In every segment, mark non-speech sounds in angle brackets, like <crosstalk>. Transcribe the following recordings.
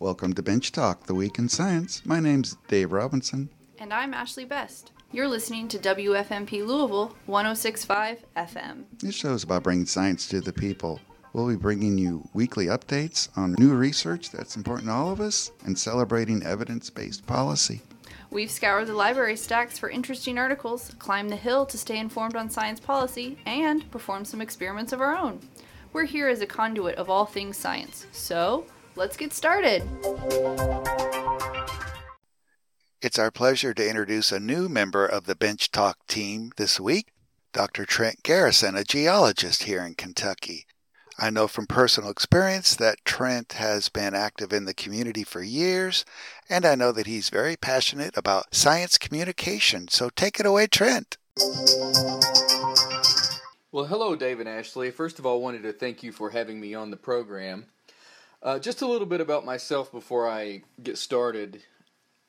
Welcome to Bench Talk, the week in science. My name's Dave Robinson. And I'm Ashley Best. You're listening to WFMP Louisville 1065 FM. This show is about bringing science to the people. We'll be bringing you weekly updates on new research that's important to all of us and celebrating evidence based policy. We've scoured the library stacks for interesting articles, climbed the hill to stay informed on science policy, and performed some experiments of our own. We're here as a conduit of all things science. So, let's get started. It's our pleasure to introduce a new member of the Bench Talk team this week, Dr. Trent Garrison, a geologist here in Kentucky. I know from personal experience that Trent has been active in the community for years, and I know that he's very passionate about science communication. So take it away, Trent. Well, hello, Dave and Ashley. First of all, I wanted to thank you for having me on the program. Uh, just a little bit about myself before I get started.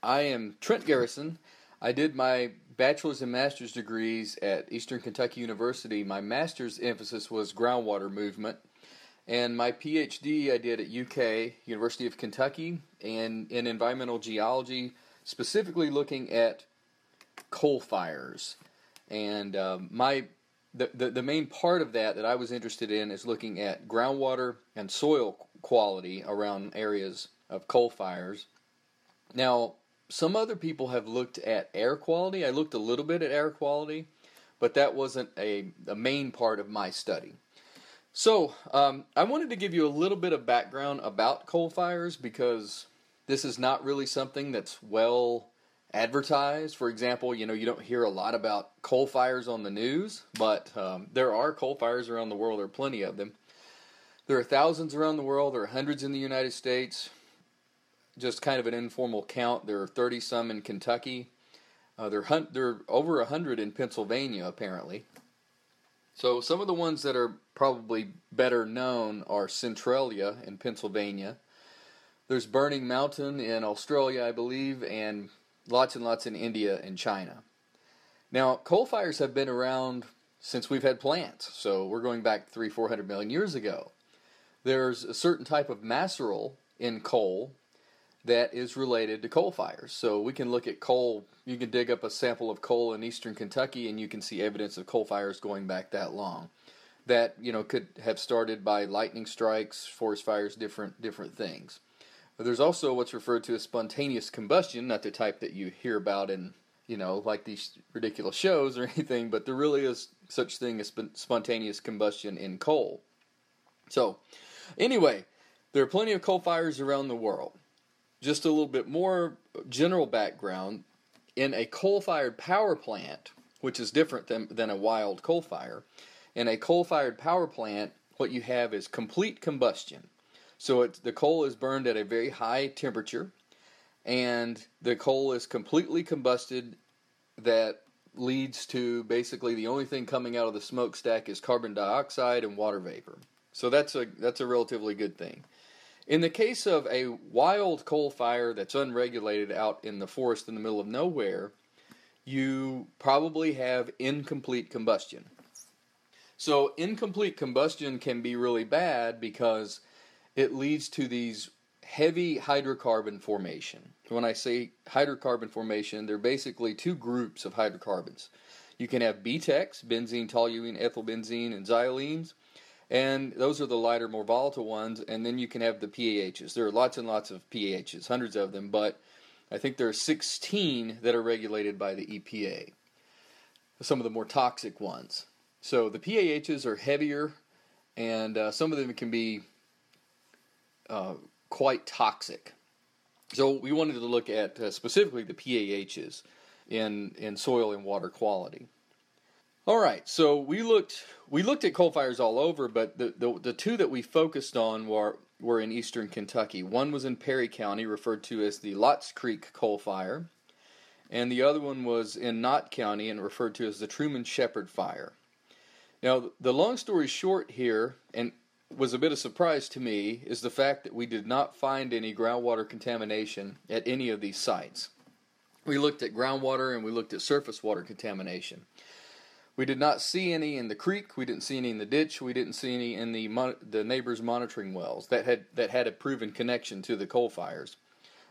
I am Trent Garrison. I did my bachelor's and master's degrees at Eastern Kentucky University. My master's emphasis was groundwater movement and my PhD I did at UK, University of Kentucky, and in environmental geology, specifically looking at coal fires. And uh, my the, the, the main part of that that I was interested in is looking at groundwater and soil quality around areas of coal fires. Now, some other people have looked at air quality. I looked a little bit at air quality, but that wasn't a, a main part of my study. So, um, I wanted to give you a little bit of background about coal fires because this is not really something that's well advertised. For example, you know, you don't hear a lot about coal fires on the news, but um, there are coal fires around the world. There are plenty of them. There are thousands around the world. There are hundreds in the United States. Just kind of an informal count. There are 30 some in Kentucky. Uh, there, are there are over 100 in Pennsylvania, apparently. So some of the ones that are probably better known are Centralia in Pennsylvania. There's Burning Mountain in Australia, I believe, and lots and lots in India and China. Now, coal fires have been around since we've had plants, so we're going back three, four hundred million years ago. There's a certain type of maceral in coal that is related to coal fires. So we can look at coal, you can dig up a sample of coal in eastern Kentucky and you can see evidence of coal fires going back that long. That, you know, could have started by lightning strikes, forest fires, different different things. But There's also what's referred to as spontaneous combustion, not the type that you hear about in, you know, like these ridiculous shows or <laughs> anything, but there really is such thing as spontaneous combustion in coal. So, anyway, there are plenty of coal fires around the world just a little bit more general background in a coal fired power plant, which is different than, than a wild coal fire, in a coal fired power plant, what you have is complete combustion. So the coal is burned at a very high temperature, and the coal is completely combusted. That leads to basically the only thing coming out of the smokestack is carbon dioxide and water vapor. So that's a that's a relatively good thing. In the case of a wild coal fire that's unregulated out in the forest in the middle of nowhere, you probably have incomplete combustion. So, incomplete combustion can be really bad because it leads to these heavy hydrocarbon formation. When I say hydrocarbon formation, they're basically two groups of hydrocarbons. You can have BTEX, benzene, toluene, ethylbenzene, and xylenes, and those are the lighter, more volatile ones. And then you can have the PAHs. There are lots and lots of PAHs, hundreds of them, but I think there are 16 that are regulated by the EPA. Some of the more toxic ones. So the PAHs are heavier, and uh, some of them can be uh, quite toxic. So we wanted to look at uh, specifically the PAHs in in soil and water quality. All right, so we looked we looked at coal fires all over, but the, the, the two that we focused on were were in eastern Kentucky. One was in Perry County, referred to as the Lotts Creek coal fire, and the other one was in Knott County and referred to as the Truman Shepherd fire. Now, the long story short here, and was a bit of surprise to me, is the fact that we did not find any groundwater contamination at any of these sites. We looked at groundwater and we looked at surface water contamination. We did not see any in the creek. We didn't see any in the ditch. We didn't see any in the mon- the neighbors' monitoring wells that had that had a proven connection to the coal fires.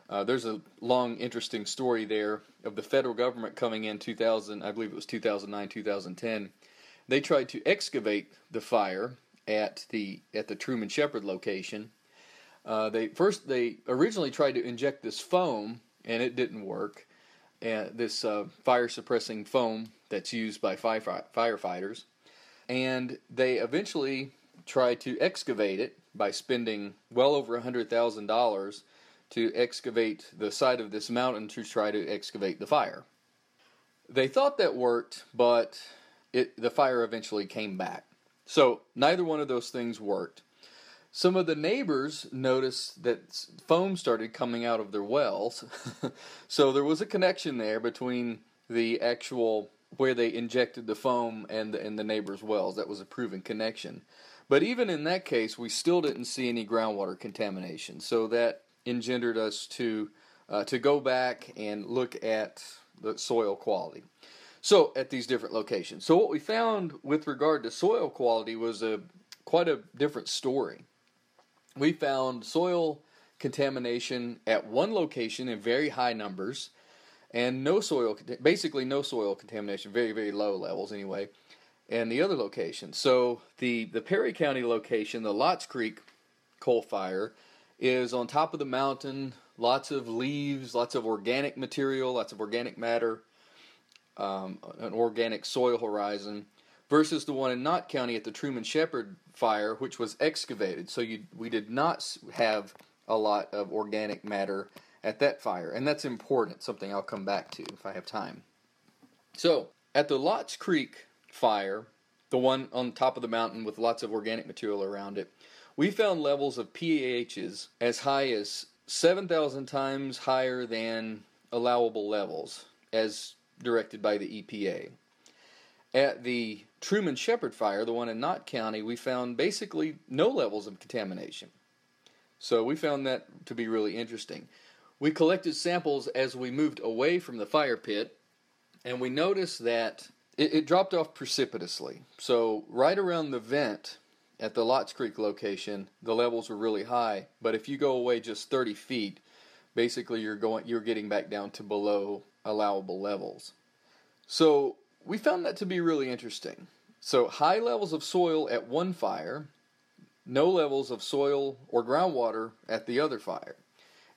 Uh, there's a long, interesting story there of the federal government coming in 2000, I believe it was 2009, 2010. They tried to excavate the fire at the at the Truman Shepherd location. Uh, they first they originally tried to inject this foam, and it didn't work. And this uh, fire suppressing foam that's used by firefighters, and they eventually tried to excavate it by spending well over a hundred thousand dollars to excavate the side of this mountain to try to excavate the fire. They thought that worked, but it, the fire eventually came back. So neither one of those things worked. Some of the neighbors noticed that foam started coming out of their wells. <laughs> so there was a connection there between the actual where they injected the foam and the, and the neighbors' wells. That was a proven connection. But even in that case, we still didn't see any groundwater contamination. So that engendered us to uh, to go back and look at the soil quality. So at these different locations. So what we found with regard to soil quality was a quite a different story. We found soil contamination at one location in very high numbers and no soil basically no soil contamination very very low levels anyway and the other location so the the perry county location the Lotts Creek coal fire is on top of the mountain, lots of leaves, lots of organic material, lots of organic matter, um, an organic soil horizon, versus the one in Knott County at the Truman Shepherd fire, which was excavated. So you, we did not have a lot of organic matter at that fire, and that's important, something I'll come back to if I have time. So, at the Lotts Creek fire, the one on top of the mountain with lots of organic material around it, we found levels of PAHs as high as 7,000 times higher than allowable levels, as directed by the EPA. At the Truman Shepherd fire, the one in Knott County, we found basically no levels of contamination. So we found that to be really interesting. We collected samples as we moved away from the fire pit, and we noticed that it, it dropped off precipitously. So, right around the vent, at the Lotts Creek location, the levels were really high, but if you go away just 30 feet, basically you're going you're getting back down to below allowable levels. So we found that to be really interesting. So high levels of soil at one fire, no levels of soil or groundwater at the other fire.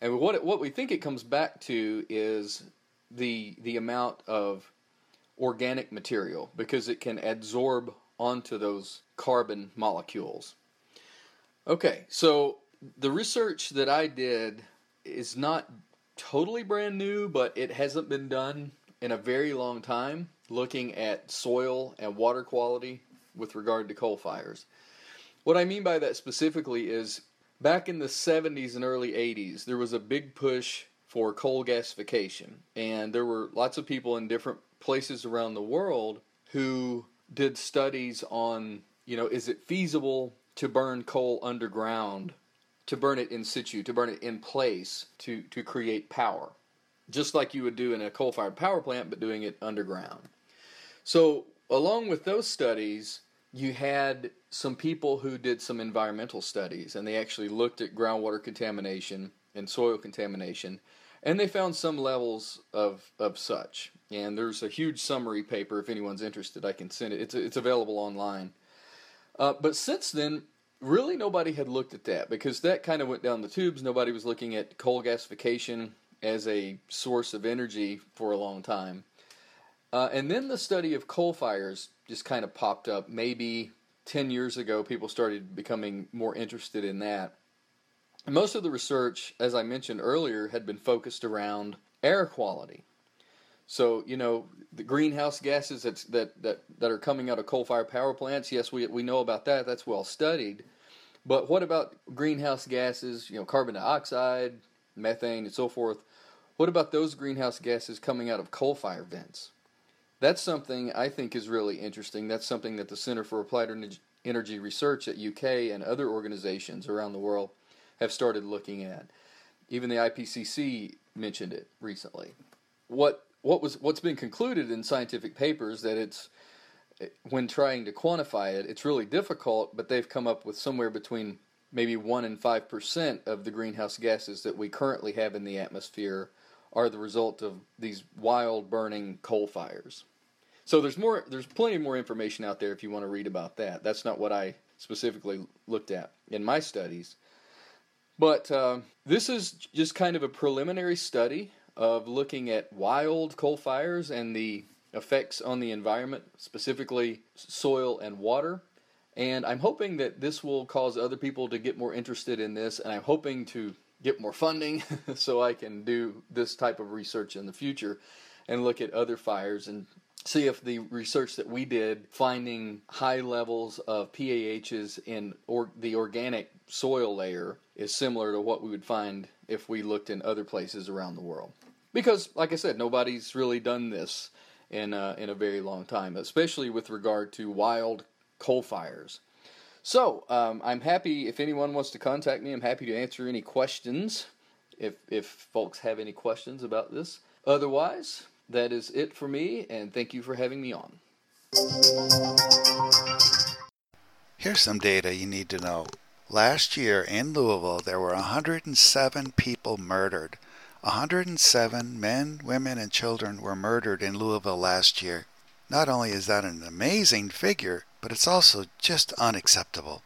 And what it, what we think it comes back to is the the amount of organic material because it can absorb onto those carbon molecules. Okay, so the research that I did is not totally brand new, but it hasn't been done in a very long time looking at soil and water quality with regard to coal fires. What I mean by that specifically is back in the 70s and early 80s, there was a big push for coal gasification, and there were lots of people in different places around the world who did studies on, you know, is it feasible to burn coal underground, to burn it in situ, to burn it in place to, to create power, just like you would do in a coal fired power plant, but doing it underground. So, along with those studies, you had some people who did some environmental studies and they actually looked at groundwater contamination and soil contamination and they found some levels of, of such. And there's a huge summary paper if anyone's interested. I can send it. It's it's available online. Uh, but since then, really nobody had looked at that because that kind of went down the tubes. Nobody was looking at coal gasification as a source of energy for a long time. Uh, and then the study of coal fires just kind of popped up. Maybe 10 years ago, people started becoming more interested in that. Most of the research, as I mentioned earlier, had been focused around air quality. So you know the greenhouse gases that that that that are coming out of coal-fired power plants. Yes, we we know about that. That's well studied. But what about greenhouse gases? You know, carbon dioxide, methane, and so forth. What about those greenhouse gases coming out of coal-fired vents? That's something I think is really interesting. That's something that the Center for Applied Energy Research at UK and other organizations around the world have started looking at. Even the IPCC mentioned it recently. What what was what's been concluded in scientific papers that it's when trying to quantify it, it's really difficult, but they've come up with somewhere between maybe 1 and 5% of the greenhouse gases that we currently have in the atmosphere are the result of these wild burning coal fires. So there's more there's plenty more information out there if you want to read about that. That's not what I specifically looked at in my studies. But uh, this is just kind of a preliminary study of looking at wild coal fires and the effects on the environment, specifically soil and water. And I'm hoping that this will cause other people to get more interested in this, and I'm hoping to get more funding <laughs> so I can do this type of research in the future and look at other fires and see if the research that we did finding high levels of PAHs in or, the organic soil layer is similar to what we would find if we looked in other places around the world. Because, like I said, nobody's really done this in a, in a very long time, especially with regard to wild coal fires. So, um, I'm happy if anyone wants to contact me, I'm happy to answer any questions if, if folks have any questions about this. Otherwise, that is it for me, and thank you for having me on. Here's some data you need to know. Last year in Louisville, there were 107 people murdered. 107 men, women, and children were murdered in Louisville last year. Not only is that an amazing figure, but it's also just unacceptable.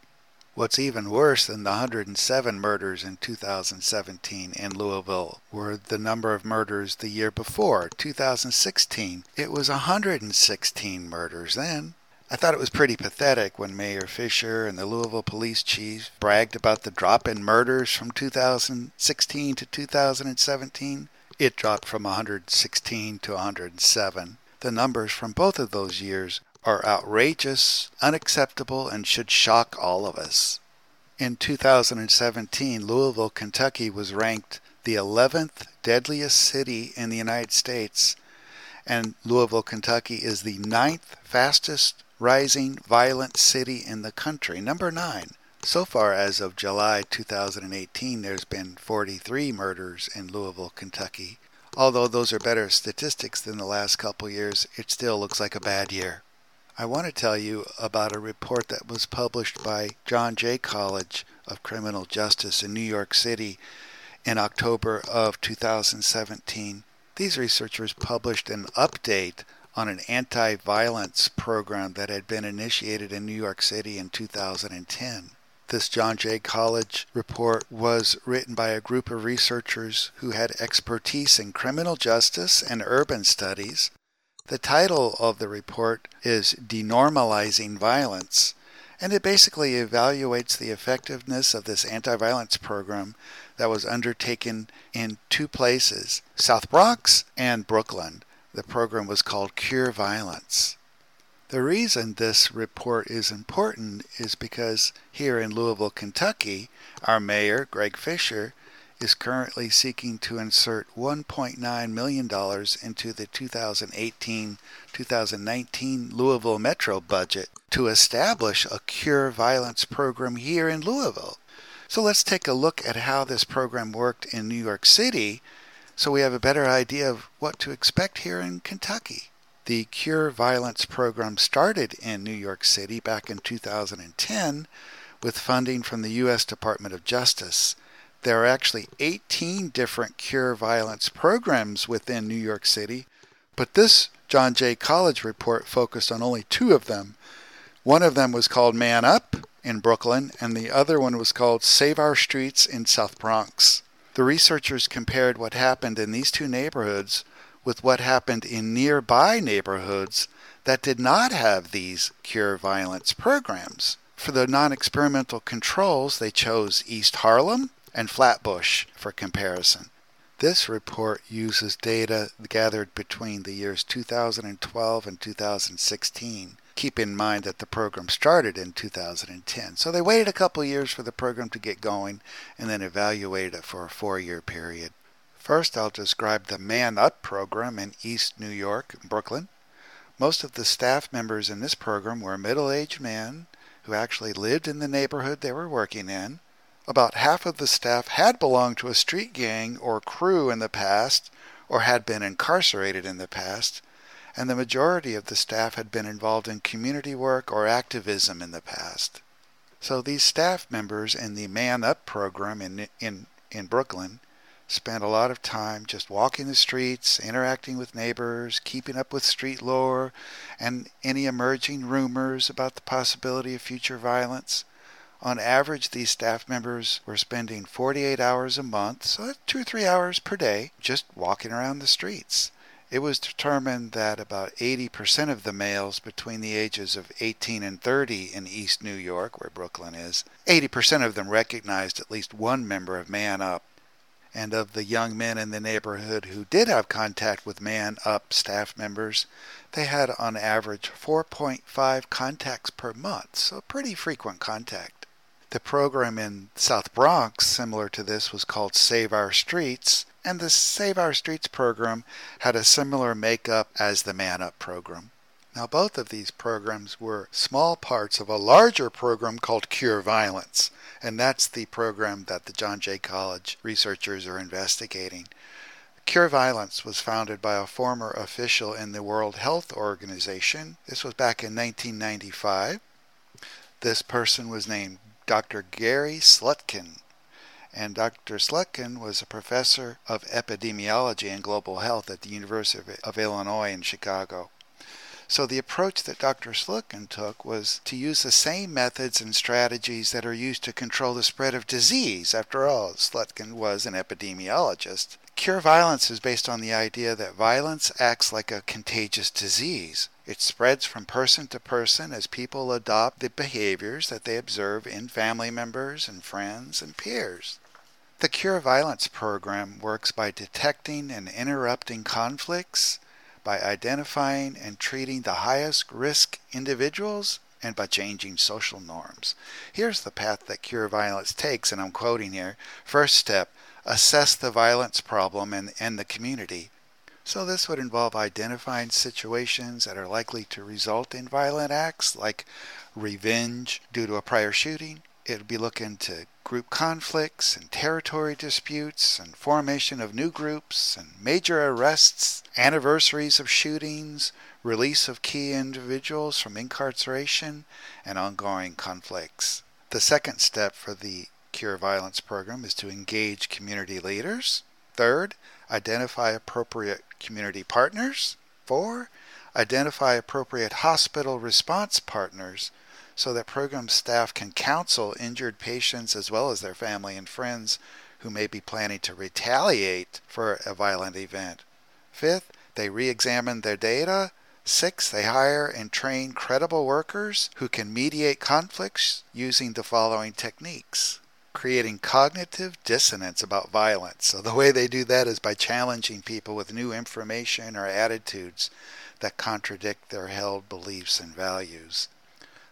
What's even worse than the 107 murders in 2017 in Louisville were the number of murders the year before, 2016. It was 116 murders then. I thought it was pretty pathetic when Mayor Fisher and the Louisville police chief bragged about the drop in murders from 2016 to 2017. It dropped from 116 to 107. The numbers from both of those years are outrageous, unacceptable, and should shock all of us. In 2017, Louisville, Kentucky was ranked the 11th deadliest city in the United States, and Louisville, Kentucky is the ninth fastest rising violent city in the country, number nine. So far as of July 2018, there's been 43 murders in Louisville, Kentucky. Although those are better statistics than the last couple years, it still looks like a bad year. I want to tell you about a report that was published by John Jay College of Criminal Justice in New York City in October of 2017. These researchers published an update on an anti violence program that had been initiated in New York City in 2010. This John Jay College report was written by a group of researchers who had expertise in criminal justice and urban studies the title of the report is Denormalizing Violence, and it basically evaluates the effectiveness of this anti violence program that was undertaken in two places South Bronx and Brooklyn. The program was called Cure Violence. The reason this report is important is because here in Louisville, Kentucky, our mayor, Greg Fisher, is currently seeking to insert $1.9 million into the 2018 2019 Louisville Metro budget to establish a cure violence program here in Louisville. So let's take a look at how this program worked in New York City so we have a better idea of what to expect here in Kentucky. The Cure Violence program started in New York City back in 2010 with funding from the U.S. Department of Justice. There are actually 18 different cure violence programs within New York City, but this John Jay College report focused on only two of them. One of them was called Man Up in Brooklyn, and the other one was called Save Our Streets in South Bronx. The researchers compared what happened in these two neighborhoods with what happened in nearby neighborhoods that did not have these cure violence programs. For the non experimental controls, they chose East Harlem, and Flatbush for comparison. This report uses data gathered between the years 2012 and 2016. Keep in mind that the program started in 2010, so they waited a couple years for the program to get going and then evaluated it for a four year period. First, I'll describe the Man Up program in East New York, Brooklyn. Most of the staff members in this program were middle aged men who actually lived in the neighborhood they were working in. About half of the staff had belonged to a street gang or crew in the past or had been incarcerated in the past, and the majority of the staff had been involved in community work or activism in the past. So these staff members in the Man Up program in, in, in Brooklyn spent a lot of time just walking the streets, interacting with neighbors, keeping up with street lore and any emerging rumors about the possibility of future violence. On average, these staff members were spending 48 hours a month, so two or three hours per day, just walking around the streets. It was determined that about 80% of the males between the ages of 18 and 30 in East New York, where Brooklyn is, 80% of them recognized at least one member of Man Up and of the young men in the neighborhood who did have contact with Man Up staff members, they had on average 4.5 contacts per month, so pretty frequent contact. The program in South Bronx, similar to this, was called Save Our Streets, and the Save Our Streets program had a similar makeup as the Man Up program. Now, both of these programs were small parts of a larger program called Cure Violence, and that's the program that the John Jay College researchers are investigating. Cure Violence was founded by a former official in the World Health Organization. This was back in 1995. This person was named Dr. Gary Slutkin. And Dr. Slutkin was a professor of epidemiology and global health at the University of Illinois in Chicago. So the approach that Dr. Slutkin took was to use the same methods and strategies that are used to control the spread of disease. After all, Slutkin was an epidemiologist. Cure violence is based on the idea that violence acts like a contagious disease. It spreads from person to person as people adopt the behaviors that they observe in family members and friends and peers. The Cure Violence program works by detecting and interrupting conflicts by identifying and treating the highest risk individuals and by changing social norms. Here's the path that Cure Violence takes, and I'm quoting here. First step assess the violence problem and, and the community. So, this would involve identifying situations that are likely to result in violent acts like revenge due to a prior shooting. It would be looking to group conflicts and territory disputes and formation of new groups and major arrests, anniversaries of shootings, release of key individuals from incarceration, and ongoing conflicts. The second step for the Cure Violence program is to engage community leaders. Third, identify appropriate community partners. Four, identify appropriate hospital response partners so that program staff can counsel injured patients as well as their family and friends who may be planning to retaliate for a violent event. Fifth, they re examine their data. Sixth, they hire and train credible workers who can mediate conflicts using the following techniques creating cognitive dissonance about violence. So, the way they do that is by challenging people with new information or attitudes that contradict their held beliefs and values.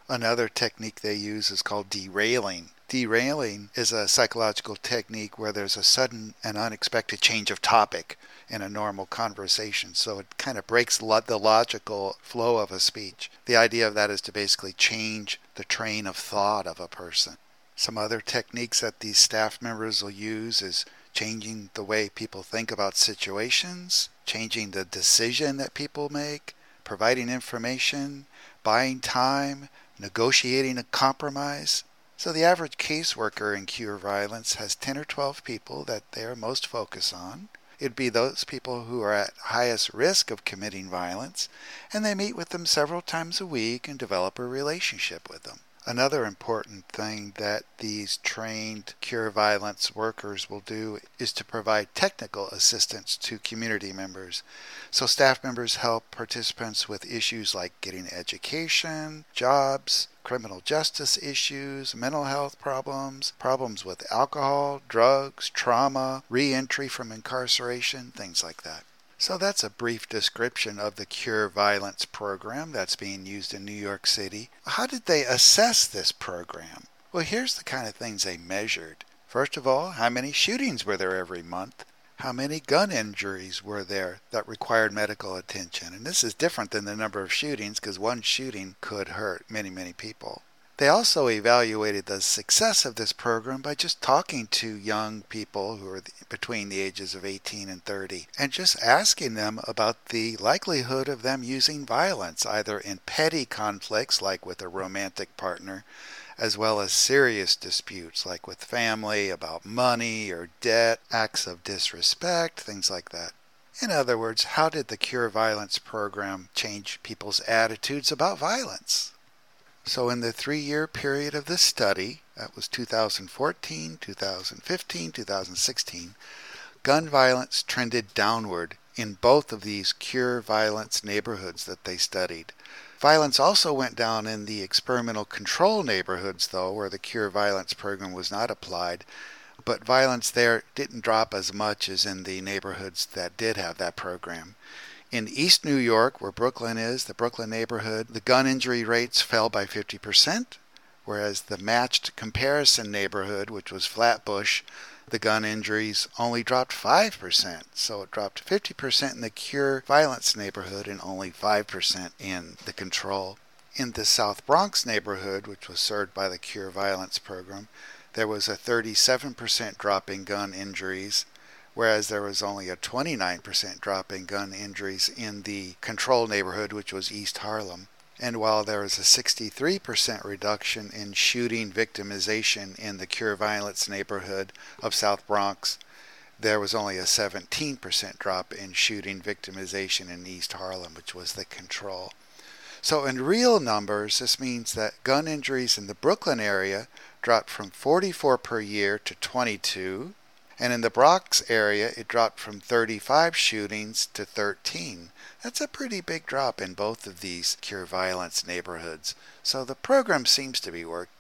Another technique they use is called derailing. Derailing is a psychological technique where there's a sudden and unexpected change of topic in a normal conversation. So it kind of breaks lo- the logical flow of a speech. The idea of that is to basically change the train of thought of a person. Some other techniques that these staff members will use is changing the way people think about situations, changing the decision that people make, providing information, buying time, negotiating a compromise. So the average caseworker in Cure Violence has 10 or 12 people that they are most focused on. It'd be those people who are at highest risk of committing violence, and they meet with them several times a week and develop a relationship with them. Another important thing that these trained cure violence workers will do is to provide technical assistance to community members. So, staff members help participants with issues like getting education, jobs, criminal justice issues, mental health problems, problems with alcohol, drugs, trauma, re entry from incarceration, things like that. So that's a brief description of the Cure Violence program that's being used in New York City. How did they assess this program? Well, here's the kind of things they measured. First of all, how many shootings were there every month? How many gun injuries were there that required medical attention? And this is different than the number of shootings because one shooting could hurt many, many people. They also evaluated the success of this program by just talking to young people who are between the ages of 18 and 30 and just asking them about the likelihood of them using violence, either in petty conflicts like with a romantic partner, as well as serious disputes like with family about money or debt, acts of disrespect, things like that. In other words, how did the Cure Violence program change people's attitudes about violence? So, in the three year period of this study, that was 2014, 2015, 2016, gun violence trended downward in both of these cure violence neighborhoods that they studied. Violence also went down in the experimental control neighborhoods, though, where the cure violence program was not applied, but violence there didn't drop as much as in the neighborhoods that did have that program. In East New York, where Brooklyn is, the Brooklyn neighborhood, the gun injury rates fell by 50%, whereas the matched comparison neighborhood, which was Flatbush, the gun injuries only dropped 5%. So it dropped 50% in the cure violence neighborhood and only 5% in the control. In the South Bronx neighborhood, which was served by the Cure Violence program, there was a 37% drop in gun injuries whereas there was only a 29% drop in gun injuries in the control neighborhood, which was East Harlem. And while there was a 63% reduction in shooting victimization in the Cure Violence neighborhood of South Bronx, there was only a 17% drop in shooting victimization in East Harlem, which was the control. So, in real numbers, this means that gun injuries in the Brooklyn area dropped from 44 per year to 22, and in the Bronx area, it dropped from 35 shootings to 13. That's a pretty big drop in both of these cure violence neighborhoods. So the program seems to be working.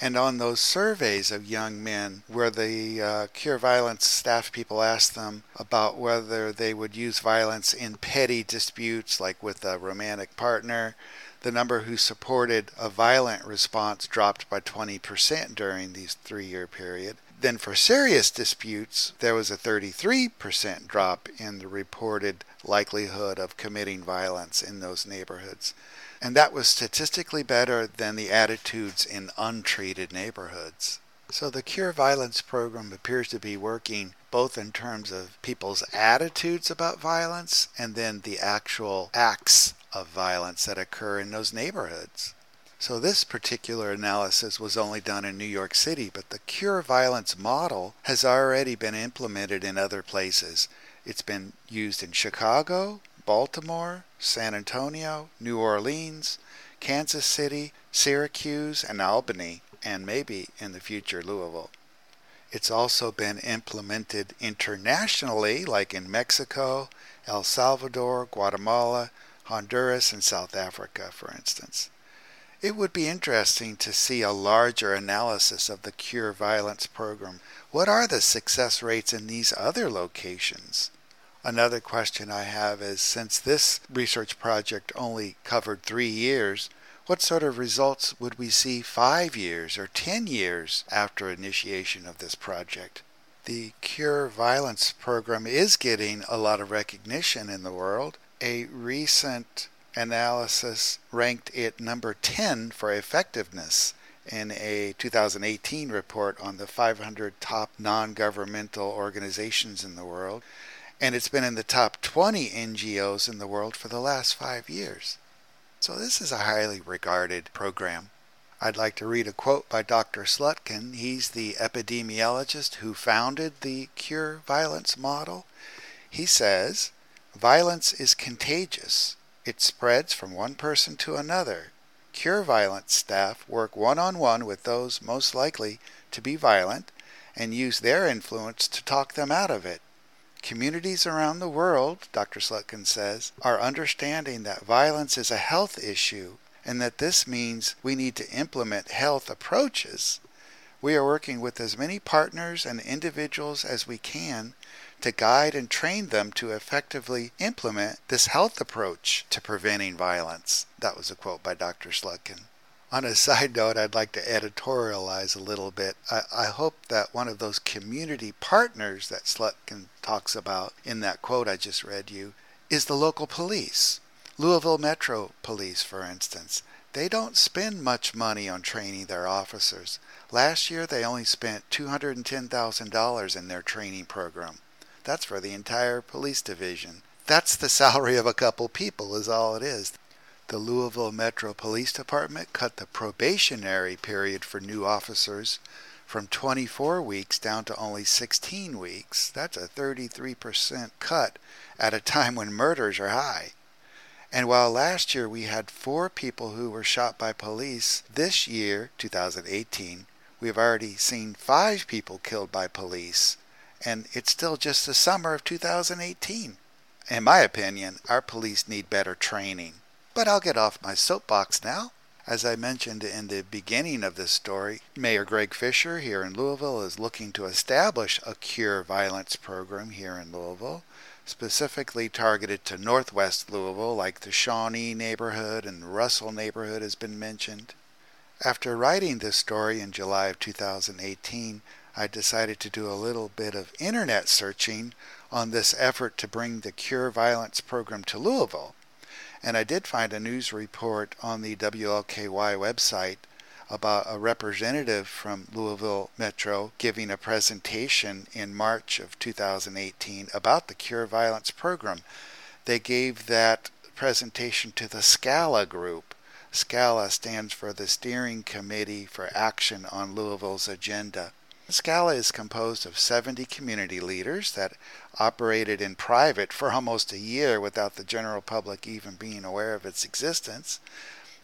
And on those surveys of young men, where the uh, cure violence staff people asked them about whether they would use violence in petty disputes, like with a romantic partner, the number who supported a violent response dropped by 20% during these three year period. Then for serious disputes, there was a 33% drop in the reported likelihood of committing violence in those neighborhoods. And that was statistically better than the attitudes in untreated neighborhoods. So the Cure Violence program appears to be working both in terms of people's attitudes about violence and then the actual acts of violence that occur in those neighborhoods. So this particular analysis was only done in New York City, but the cure violence model has already been implemented in other places. It's been used in Chicago, Baltimore, San Antonio, New Orleans, Kansas City, Syracuse, and Albany, and maybe in the future Louisville. It's also been implemented internationally, like in Mexico, El Salvador, Guatemala, Honduras, and South Africa, for instance. It would be interesting to see a larger analysis of the Cure Violence program. What are the success rates in these other locations? Another question I have is since this research project only covered three years, what sort of results would we see five years or ten years after initiation of this project? The Cure Violence program is getting a lot of recognition in the world. A recent analysis ranked it number 10 for effectiveness in a 2018 report on the 500 top non governmental organizations in the world, and it's been in the top 20 NGOs in the world for the last five years. So, this is a highly regarded program. I'd like to read a quote by Dr. Slutkin. He's the epidemiologist who founded the Cure Violence model. He says, Violence is contagious it spreads from one person to another. Cure violence staff work one on one with those most likely to be violent and use their influence to talk them out of it. Communities around the world, Dr. Slutkin says, are understanding that violence is a health issue and that this means we need to implement health approaches. We are working with as many partners and individuals as we can to guide and train them to effectively implement this health approach to preventing violence. That was a quote by Dr. Slutkin. On a side note, I'd like to editorialize a little bit. I, I, hope that one of those community partners that Slutkin talks about in that quote I just read you is the local police. Louisville Metro Police, for instance. They don't spend much money on training their officers. Last year, they only spent $210,000 in their training program. That's for the entire police division. That's the salary of a couple people, is all it is. The Louisville Metro Police Department cut the probationary period for new officers from 24 weeks down to only 16 weeks. That's a 33% cut at a time when murders are high. And while last year we had four people who were shot by police, this year, 2018, we have already seen five people killed by police. And it's still just the summer of 2018. In my opinion, our police need better training. But I'll get off my soapbox now. As I mentioned in the beginning of this story, Mayor Greg Fisher here in Louisville is looking to establish a cure violence program here in Louisville, specifically targeted to northwest Louisville, like the Shawnee neighborhood and Russell neighborhood has been mentioned. After writing this story in July of 2018, I decided to do a little bit of internet searching on this effort to bring the Cure Violence program to Louisville. And I did find a news report on the WLKY website about a representative from Louisville Metro giving a presentation in March of 2018 about the Cure Violence program. They gave that presentation to the SCALA group. SCALA stands for the Steering Committee for Action on Louisville's Agenda. Scala is composed of 70 community leaders that operated in private for almost a year without the general public even being aware of its existence.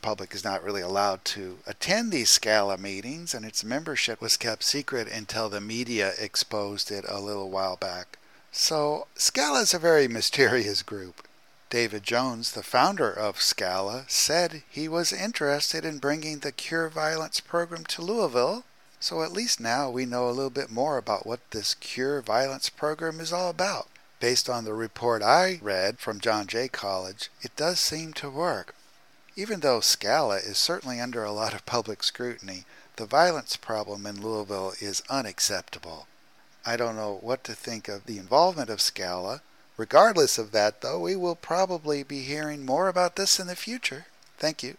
Public is not really allowed to attend these Scala meetings, and its membership was kept secret until the media exposed it a little while back. So, Scala is a very <laughs> mysterious group. David Jones, the founder of Scala, said he was interested in bringing the Cure Violence program to Louisville so at least now we know a little bit more about what this Cure Violence program is all about. Based on the report I read from John Jay College, it does seem to work. Even though Scala is certainly under a lot of public scrutiny, the violence problem in Louisville is unacceptable. I don't know what to think of the involvement of Scala. Regardless of that, though, we will probably be hearing more about this in the future. Thank you.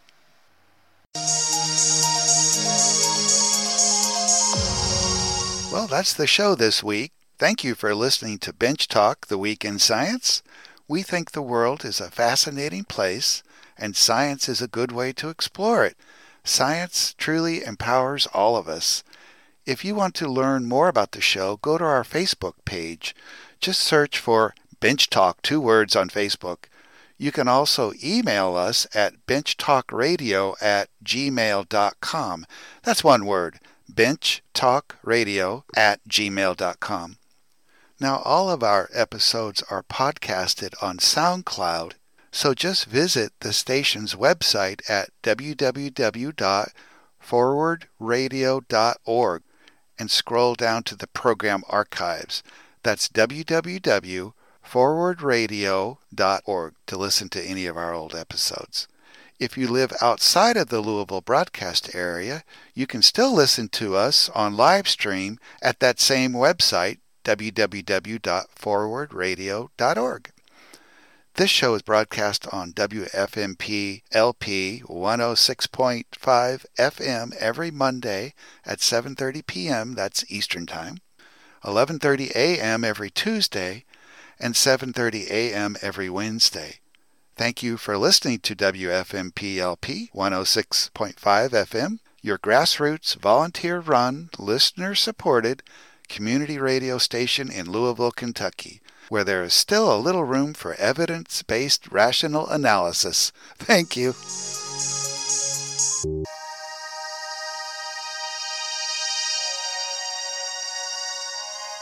Well, that's the show this week. Thank you for listening to Bench Talk, the Week in Science. We think the world is a fascinating place, and science is a good way to explore it. Science truly empowers all of us. If you want to learn more about the show, go to our Facebook page. Just search for Bench Talk, two words on Facebook. You can also email us at benchtalkradio at gmail.com. That's one word benchtalkradio at gmail.com. Now, all of our episodes are podcasted on SoundCloud, so just visit the station's website at www.forwardradio.org and scroll down to the program archives. That's www.forwardradio.org to listen to any of our old episodes. If you live outside of the Louisville broadcast area, you can still listen to us on live stream at that same website, www.forwardradio.org. This show is broadcast on WFMP LP 106.5 FM every Monday at 7:30 p.m. that's Eastern Time, 11:30 a.m. every Tuesday, and 7:30 a.m. every Wednesday. Thank you for listening to WFMPLP 106.5 FM, your grassroots, volunteer run, listener supported community radio station in Louisville, Kentucky, where there is still a little room for evidence based rational analysis. Thank you.